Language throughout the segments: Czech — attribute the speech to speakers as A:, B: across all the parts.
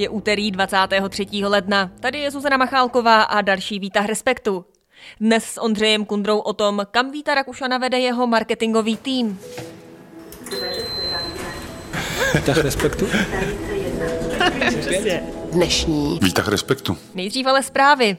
A: Je úterý 23. ledna. Tady je Zuzana Machálková a další výtah Respektu. Dnes s Ondřejem Kundrou o tom, kam Víta Rakušana vede jeho marketingový tým.
B: Výtah Respektu?
C: Dnešní
D: Výtah Respektu.
A: Nejdřív ale zprávy.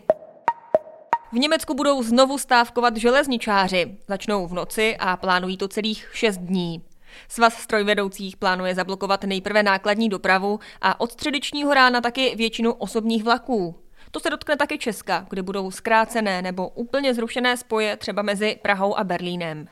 A: V Německu budou znovu stávkovat železničáři. Začnou v noci a plánují to celých 6 dní. Svaz strojvedoucích plánuje zablokovat nejprve nákladní dopravu a od středečního rána taky většinu osobních vlaků. To se dotkne taky Česka, kde budou zkrácené nebo úplně zrušené spoje třeba mezi Prahou a Berlínem.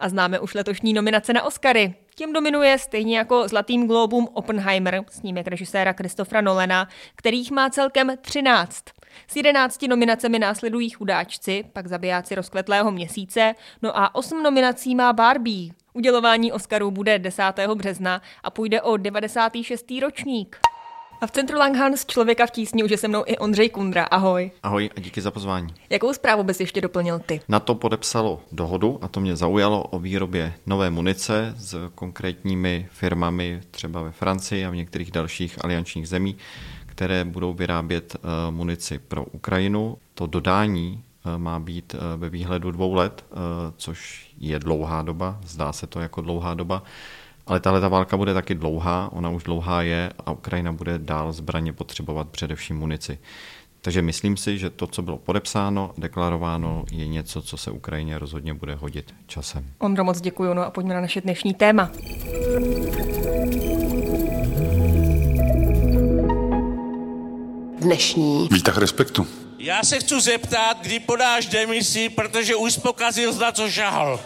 A: A známe už letošní nominace na Oscary. Těm dominuje stejně jako Zlatým globům Oppenheimer, snímek režiséra Christophera Nolana, kterých má celkem 13. S 11 nominacemi následují chudáčci, pak zabijáci rozkvetlého měsíce, no a 8 nominací má Barbie. Udělování Oscarů bude 10. března a půjde o 96. ročník. A v centru Langhans člověka v tísni už je se mnou i Ondřej Kundra. Ahoj.
E: Ahoj a díky za pozvání.
A: Jakou zprávu bys ještě doplnil ty?
E: Na to podepsalo dohodu, a to mě zaujalo, o výrobě nové munice s konkrétními firmami třeba ve Francii a v některých dalších aliančních zemí, které budou vyrábět eh, munici pro Ukrajinu. To dodání má být eh, ve výhledu dvou let, což je dlouhá doba, zdá se to jako dlouhá doba. Ale tahle ta válka bude taky dlouhá, ona už dlouhá je a Ukrajina bude dál zbraně potřebovat především munici. Takže myslím si, že to, co bylo podepsáno, deklarováno, je něco, co se Ukrajině rozhodně bude hodit časem.
A: Ondro, moc děkuji, no a pojďme na naše dnešní téma.
C: dnešní
D: Výtah Respektu.
F: Já se chci zeptat, kdy podáš demisi, protože už pokazil, na co žahal.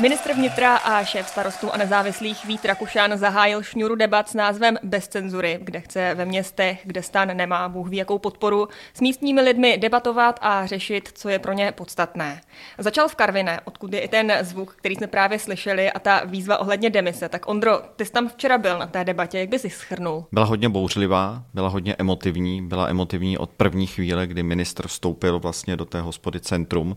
A: Ministr vnitra a šéf starostů a nezávislých Vít Rakušan zahájil šňůru debat s názvem Bez cenzury, kde chce ve městech, kde stan nemá Bůh ví jakou podporu, s místními lidmi debatovat a řešit, co je pro ně podstatné. Začal v Karviné, odkud je i ten zvuk, který jsme právě slyšeli a ta výzva ohledně demise. Tak Ondro, ty jsi tam včera byl na té debatě, jak bys ji schrnul?
E: Byla hodně bouřlivá, byla hodně emotivní, byla emotivní od první chvíle, kdy ministr vstoupil vlastně do té hospody Centrum,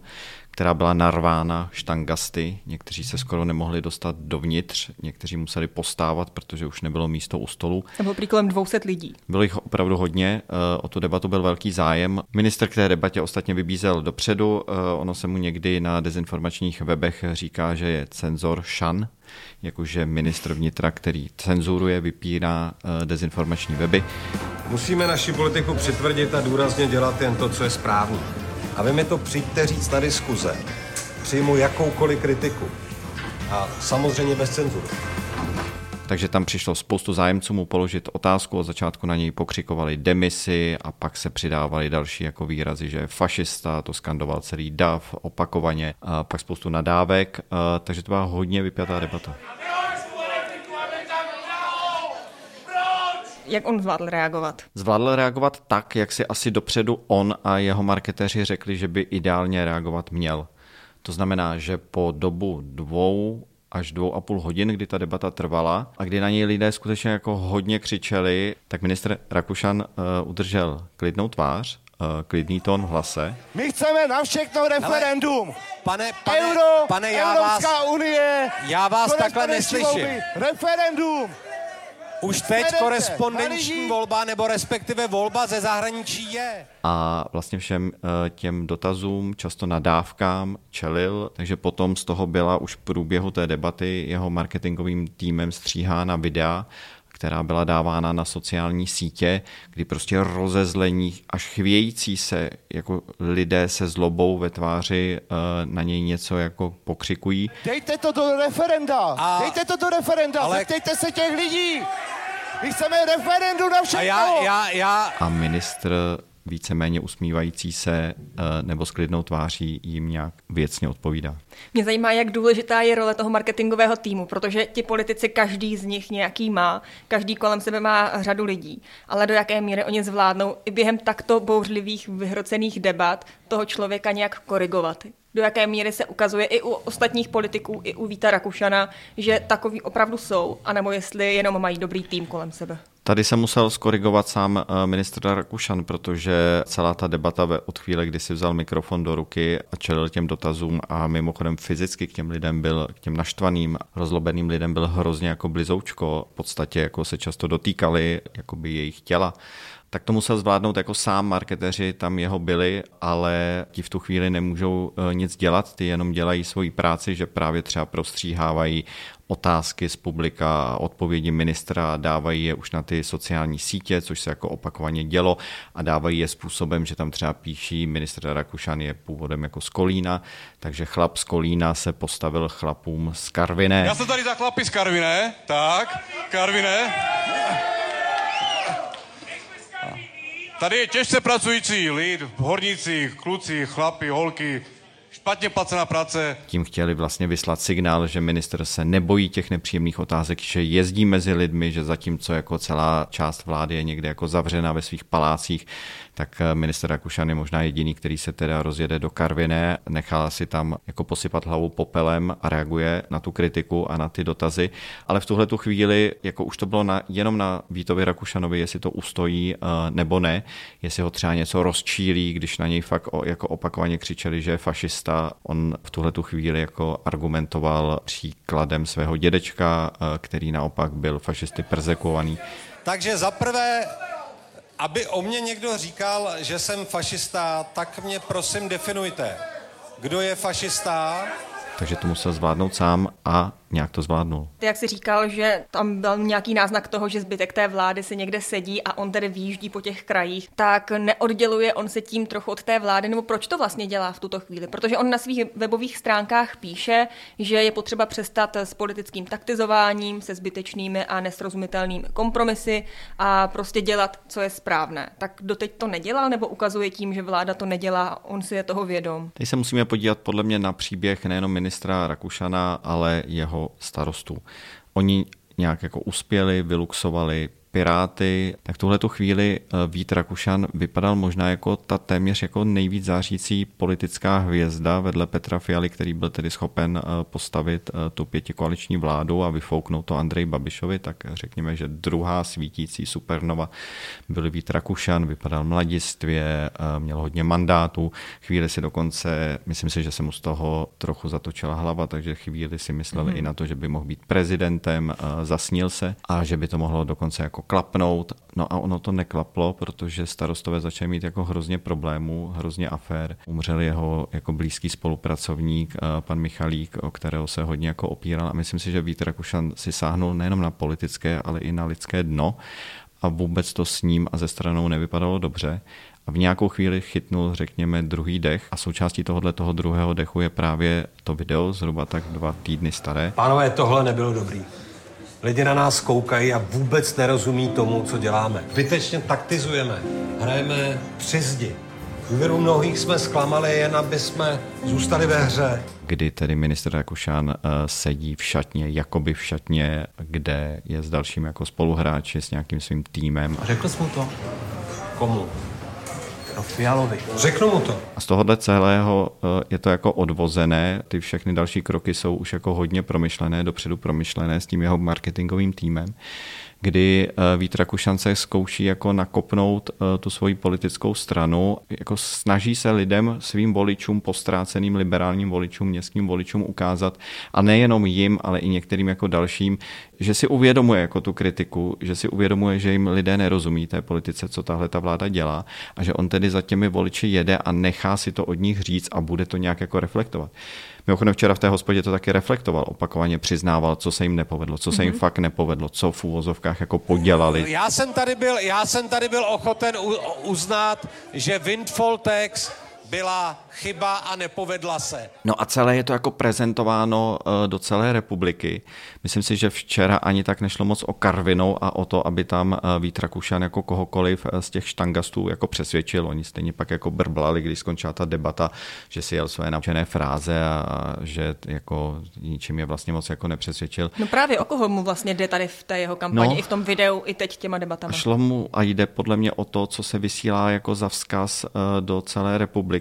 E: která byla narvána štangasty. Někteří se skoro nemohli dostat dovnitř, někteří museli postávat, protože už nebylo místo u stolu.
A: To bylo kolem 200 lidí.
E: Bylo jich opravdu hodně, eh, o tu debatu byl velký zájem. Minister k té debatě ostatně vybízel dopředu, eh, ono se mu někdy na dezinformačních webech říká, že je cenzor šan, jakože ministr vnitra, který cenzuruje, vypírá eh, dezinformační weby.
G: Musíme naši politiku přitvrdit a důrazně dělat jen to, co je správné. A vy mi to přijďte říct na diskuze. Přijmu jakoukoliv kritiku. A samozřejmě bez cenzury.
E: Takže tam přišlo spoustu zájemců mu položit otázku, od začátku na něj pokřikovali demisi a pak se přidávali další jako výrazy, že je fašista, to skandoval celý DAF opakovaně, a pak spoustu nadávek, takže to byla hodně vypjatá debata.
A: Jak on zvládl reagovat?
E: Zvládl reagovat tak, jak si asi dopředu on a jeho marketéři řekli, že by ideálně reagovat měl. To znamená, že po dobu dvou až dvou a půl hodin, kdy ta debata trvala a kdy na něj lidé skutečně jako hodně křičeli, tak ministr Rakušan uh, udržel klidnou tvář, uh, klidný tón v hlase.
H: My chceme na všechno referendum. Ale,
I: pane, pane,
H: Euro,
I: pane, já
H: Evropská
I: vás,
H: unie.
I: Já vás takhle neslyším.
H: Volby, referendum.
I: Už teď korespondenční volba nebo respektive volba ze zahraničí je.
E: A vlastně všem eh, těm dotazům, často nadávkám čelil, takže potom z toho byla už v průběhu té debaty jeho marketingovým týmem stříhána videa, která byla dávána na sociální sítě, kdy prostě rozezlení až chvějící se jako lidé se zlobou ve tváři eh, na něj něco jako pokřikují.
H: Dejte to do referenda! A... Dejte to do referenda! Ale... Zeptejte se těch lidí! My chceme referendum na všechno! A,
I: já, já, já...
E: a ministr víceméně usmívající se eh, nebo s klidnou tváří jim nějak věcně odpovídá.
A: Mě zajímá, jak důležitá je role toho marketingového týmu, protože ti politici, každý z nich nějaký má, každý kolem sebe má řadu lidí, ale do jaké míry oni zvládnou i během takto bouřlivých, vyhrocených debat toho člověka nějak korigovat. Do jaké míry se ukazuje i u ostatních politiků, i u Víta Rakušana, že takový opravdu jsou, anebo jestli jenom mají dobrý tým kolem sebe.
E: Tady se musel skorigovat sám eh, ministr Rakušan, protože celá ta debata od chvíle, kdy si vzal mikrofon do ruky a čelil těm dotazům a mimochodem fyzicky k těm lidem byl, k těm naštvaným, rozlobeným lidem byl hrozně jako blizoučko, v podstatě jako se často dotýkali jakoby jejich těla. Tak to musel zvládnout jako sám, marketeři tam jeho byli, ale ti v tu chvíli nemůžou eh, nic dělat, ty jenom dělají svoji práci, že právě třeba prostříhávají otázky z publika a odpovědi ministra, dávají je už na ty sociální sítě, což se jako opakovaně dělo a dávají je způsobem, že tam třeba píší, ministr Rakušan je původem jako z Kolína, takže chlap z Kolína se postavil chlapům z Karviné.
C: Já jsem tady za chlapy z Karviné, tak, Karviné. Tady je těžce pracující lid, horníci, kluci, chlapi, holky, špatně placená práce.
E: Tím chtěli vlastně vyslat signál, že minister se nebojí těch nepříjemných otázek, že jezdí mezi lidmi, že zatímco jako celá část vlády je někde jako zavřena ve svých palácích, tak eh, minister Rakušan je možná jediný, který se teda rozjede do Karviné, nechá si tam jako posypat hlavu popelem a reaguje na tu kritiku a na ty dotazy. Ale v tuhle tu chvíli, jako už to bylo na, jenom na Vítovi Rakušanovi, jestli to ustojí uh, nebo ne, jestli ho třeba něco rozčílí, když na něj fakt o, jako opakovaně křičeli, že je fašista. On v tuhle tu chvíli jako argumentoval příkladem svého dědečka, uh, který naopak byl fašisty persekuovaný.
I: Takže za prvé aby o mě někdo říkal, že jsem fašista, tak mě prosím definujte. Kdo je fašista?
E: Takže to musel zvládnout sám a nějak to zvládnul.
A: Ty jak jsi říkal, že tam byl nějaký náznak toho, že zbytek té vlády si někde sedí a on tedy výjíždí po těch krajích, tak neodděluje on se tím trochu od té vlády, nebo proč to vlastně dělá v tuto chvíli? Protože on na svých webových stránkách píše, že je potřeba přestat s politickým taktizováním, se zbytečnými a nesrozumitelnými kompromisy a prostě dělat, co je správné. Tak doteď to nedělal, nebo ukazuje tím, že vláda to nedělá, on si je toho vědom?
E: Teď se musíme podívat podle mě na příběh nejenom ministra Rakušana, ale jeho starostů. Oni nějak jako uspěli, vyluxovali Piráty, tak tuhle tu chvíli eh, Vít Rakušan vypadal možná jako ta téměř jako nejvíc zářící politická hvězda vedle Petra Fialy, který byl tedy schopen eh, postavit eh, tu pětikoaliční vládu a vyfouknout to Andrej Babišovi, tak řekněme, že druhá svítící supernova byl Vít Rakušan, vypadal mladistvě, měl hodně mandátů, chvíli si dokonce, myslím si, že se mu z toho trochu zatočila hlava, takže chvíli si myslel mm. i na to, že by mohl být prezidentem, zasnil se a že by to mohlo dokonce jako jako klapnout. No a ono to neklaplo, protože starostové začali mít jako hrozně problémů, hrozně afér. Umřel jeho jako blízký spolupracovník, eh, pan Michalík, o kterého se hodně jako opíral a myslím si, že Vít Rakušan si sáhnul nejenom na politické, ale i na lidské dno a vůbec to s ním a ze stranou nevypadalo dobře. A v nějakou chvíli chytnul, řekněme, druhý dech a součástí tohohle toho druhého dechu je právě to video, zhruba tak dva týdny staré.
G: Pánové, tohle nebylo dobrý. Lidi na nás koukají a vůbec nerozumí tomu, co děláme. Zbytečně taktizujeme, hrajeme při zdi. Důvěru mnohých jsme zklamali, jen aby jsme zůstali ve hře.
E: Kdy tedy minister Rakušan uh, sedí v šatně, jakoby v šatně, kde je s dalšími jako spoluhráči, s nějakým svým týmem.
B: A řekl jsi mu to?
G: Komu?
B: No Fialovi.
G: Řeknu mu to.
E: A z tohohle celého eh, je to jako odvozené, ty všechny další kroky jsou už jako hodně promyšlené, dopředu promyšlené s tím jeho marketingovým týmem kdy eh, Vít Rakušan se zkouší jako nakopnout eh, tu svoji politickou stranu, jako snaží se lidem, svým voličům, postráceným liberálním voličům, městským voličům ukázat, a nejenom jim, ale i některým jako dalším, že si uvědomuje jako tu kritiku, že si uvědomuje, že jim lidé nerozumí té politice, co tahle ta vláda dělá a že on tedy za těmi voliči jede a nechá si to od nich říct a bude to nějak jako reflektovat. Mimochodem včera v té hospodě to taky reflektoval, opakovaně přiznával, co se jim nepovedlo, co se jim mm-hmm. fakt nepovedlo, co v úvozovkách jako podělali.
I: Já jsem tady byl, já jsem tady byl ochoten uznat, že windfall tax byla chyba a nepovedla se.
E: No a celé je to jako prezentováno eh, do celé republiky. Myslím si, že včera ani tak nešlo moc o Karvinou a o to, aby tam eh, Vít Rakušan jako kohokoliv eh, z těch štangastů jako přesvědčil. Oni stejně pak jako brblali, když skončila ta debata, že si jel své naučené fráze a že jako ničím je vlastně moc jako nepřesvědčil.
A: No právě o koho mu vlastně jde tady v té jeho kampani, no, i v tom videu, i teď těma debatama.
E: Šlo mu a jde podle mě o to, co se vysílá jako za vzkaz do celé republiky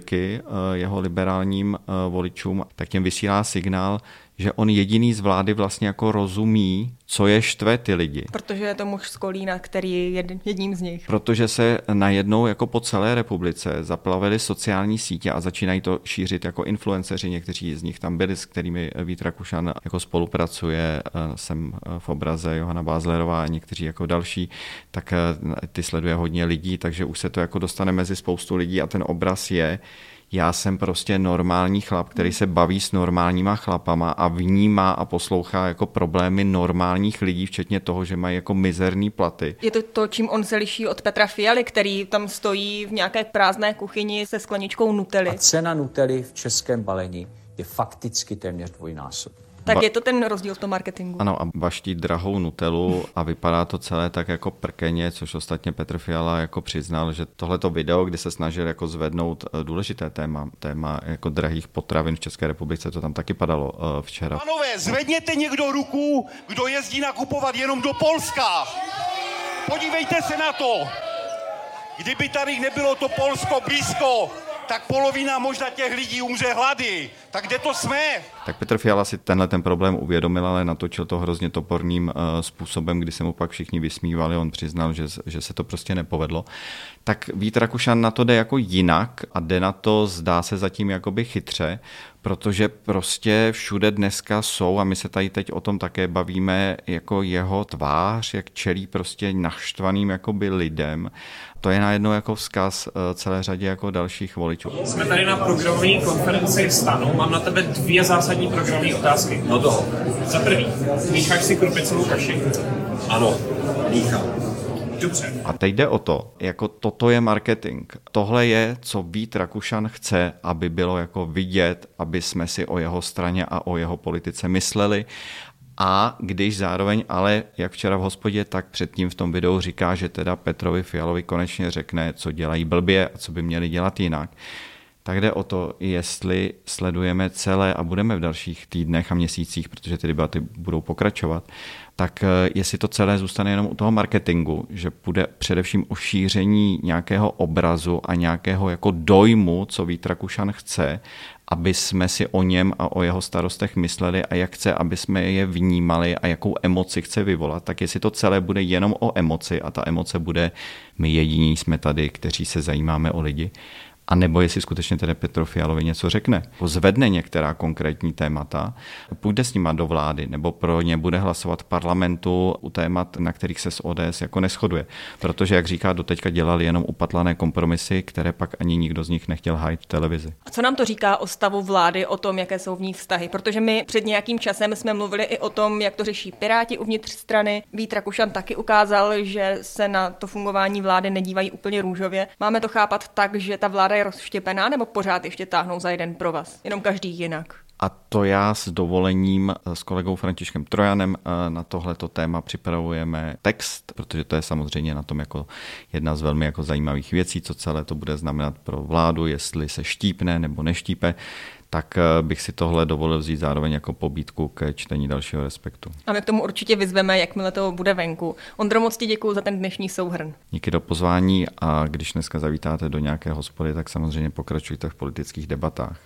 E: jeho liberálním voličům, tak těm vysílá signál, že on jediný z vlády vlastně jako rozumí, co je štve ty lidi.
A: Protože je to muž z Kolína, který je jedním z nich.
E: Protože se najednou jako po celé republice zaplavily sociální sítě a začínají to šířit jako influenceři. Někteří z nich tam byli, s kterými Vít Rakušan jako spolupracuje. Jsem v obraze Johana Bázlerová a někteří jako další, tak ty sleduje hodně lidí, takže už se to jako dostane mezi spoustu lidí a ten obraz je, já jsem prostě normální chlap, který se baví s normálníma chlapama a vnímá a poslouchá jako problémy normálních lidí, včetně toho, že mají jako mizerný platy.
A: Je to to, čím on se liší od Petra Fialy, který tam stojí v nějaké prázdné kuchyni se skleničkou nutely.
D: A cena nutely v českém balení je fakticky téměř dvojnásobná.
A: Tak ba- je to ten rozdíl v tom marketingu.
E: Ano, a baští drahou Nutelu a vypadá to celé tak jako prkeně, což ostatně Petr Fiala jako přiznal, že tohleto video, kdy se snažil jako zvednout eh, důležité téma, téma jako drahých potravin v České republice, to tam taky padalo uh, včera.
J: Panové, zvedněte někdo ruku, kdo jezdí nakupovat jenom do Polska. Podívejte se na to. Kdyby tady nebylo to Polsko blízko, tak polovina možná těch lidí umře hlady. Tak kde to jsme?
E: Tak Petr Fiala si tenhle ten problém uvědomil, ale natočil to hrozně toporným uh, způsobem, kdy se mu pak všichni vysmívali, on přiznal, že, že se to prostě nepovedlo. Tak Vít Rakušan na to jde jako jinak a jde na to, zdá se zatím jakoby chytře, protože prostě všude dneska jsou, a my se tady teď o tom také bavíme, jako jeho tvář, jak čelí prostě naštvaným jakoby lidem. To je najednou jako vzkaz eh, celé řadě jako dalších voličů.
K: Jsme tady na programové konferenci stanu. Mám na tebe dvě zásadní programové otázky.
L: No to.
K: Za prvý, mícháš si krupicovou kaši?
L: Ano, míchám.
K: Dobře.
E: A teď jde o to, jako toto je marketing. Tohle je, co Vít Rakušan chce, aby bylo jako vidět, aby jsme si o jeho straně a o jeho politice mysleli. A když zároveň ale, jak včera v hospodě, tak předtím v tom videu říká, že teda Petrovi Fialovi konečně řekne, co dělají blbě a co by měli dělat jinak, tak jde o to, jestli sledujeme celé a budeme v dalších týdnech a měsících, protože ty debaty budou pokračovat, tak eh, jestli to celé zůstane jenom u toho marketingu, že bude především o šíření nějakého obrazu a nějakého jako dojmu, co Vít Rakušan chce, aby jsme si o něm a o jeho starostech mysleli a jak chce, aby jsme je vnímali a jakou emoci chce vyvolat, tak jestli to celé bude jenom o emoci a ta emoce bude my jediní jsme tady, kteří se zajímáme o lidi, a nebo jestli skutečně tedy Petro Fialovi něco řekne, zvedne některá konkrétní témata, půjde s nima do vlády, nebo pro ně bude hlasovat parlamentu u témat, na kterých se s ODS jako neschoduje. Protože, jak říká, doteďka dělali jenom upatlané kompromisy, které pak ani nikdo z nich nechtěl hájit v televizi.
A: A co nám to říká o stavu vlády, o tom, jaké jsou v ní vztahy? Protože my před nějakým časem jsme mluvili i o tom, jak to řeší Piráti uvnitř strany. Vít Rakušan taky ukázal, že se na to fungování vlády nedívají úplně růžově. Máme to chápat tak, že ta vláda rozštěpená, nebo pořád ještě táhnou za jeden pro vás? Jenom každý jinak.
E: A to já s dovolením s kolegou Františkem Trojanem eh, na tohleto téma připravujeme text, protože to je samozřejmě na tom jako jedna z velmi jako zajímavých věcí, co celé to bude znamenat pro vládu, jestli se štípne nebo neštípe tak eh, bych si tohle dovolil vzít zároveň jako pobídku ke čtení dalšího respektu.
A: A my k tomu určitě vyzveme, jakmile to bude venku. Ondro, moc ti děkuji za ten dnešní souhrn.
E: Díky do pozvání a když dneska zavítáte do nějaké hospody, tak samozřejmě pokračujte v politických debatách.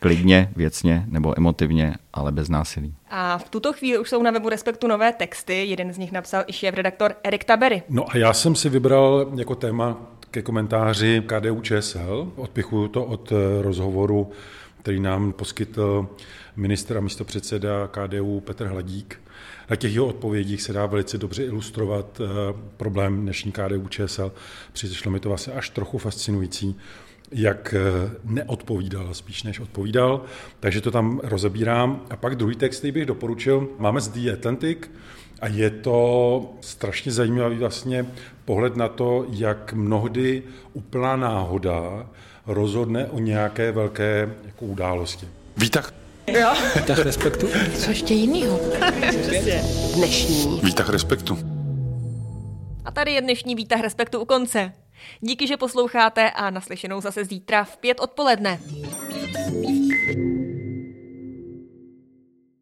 E: Klidně, věcně nebo emotivně, ale bez násilí.
A: A v tuto chvíli už jsou na webu Respektu nové texty. Jeden z nich napsal i šéf-redaktor Erik Tabery.
M: No a já jsem si vybral jako téma ke komentáři KDU ČSL. Odpichuju to od eh, rozhovoru který nám poskytl ministr a místopředseda KDU Petr Hladík. Na těch jeho odpovědích se dá velice dobře ilustrovat eh, problém dnešní KDU ČSL. Přišlo mi to vlastně až trochu fascinující, jak eh, neodpovídal, spíš než odpovídal. Takže to tam rozebírám. A pak druhý text, který bych doporučil, máme z The Atlantic, a je to strašně zajímavý vlastně pohled na to, jak mnohdy úplná náhoda rozhodne o nějaké velké jako události.
N: Výtah.
A: Jo.
N: Výtah respektu.
O: Co ještě jinýho? Dnešní.
N: Výtah respektu.
A: A tady je dnešní výtah respektu u konce. Díky, že posloucháte a naslyšenou zase zítra v pět odpoledne.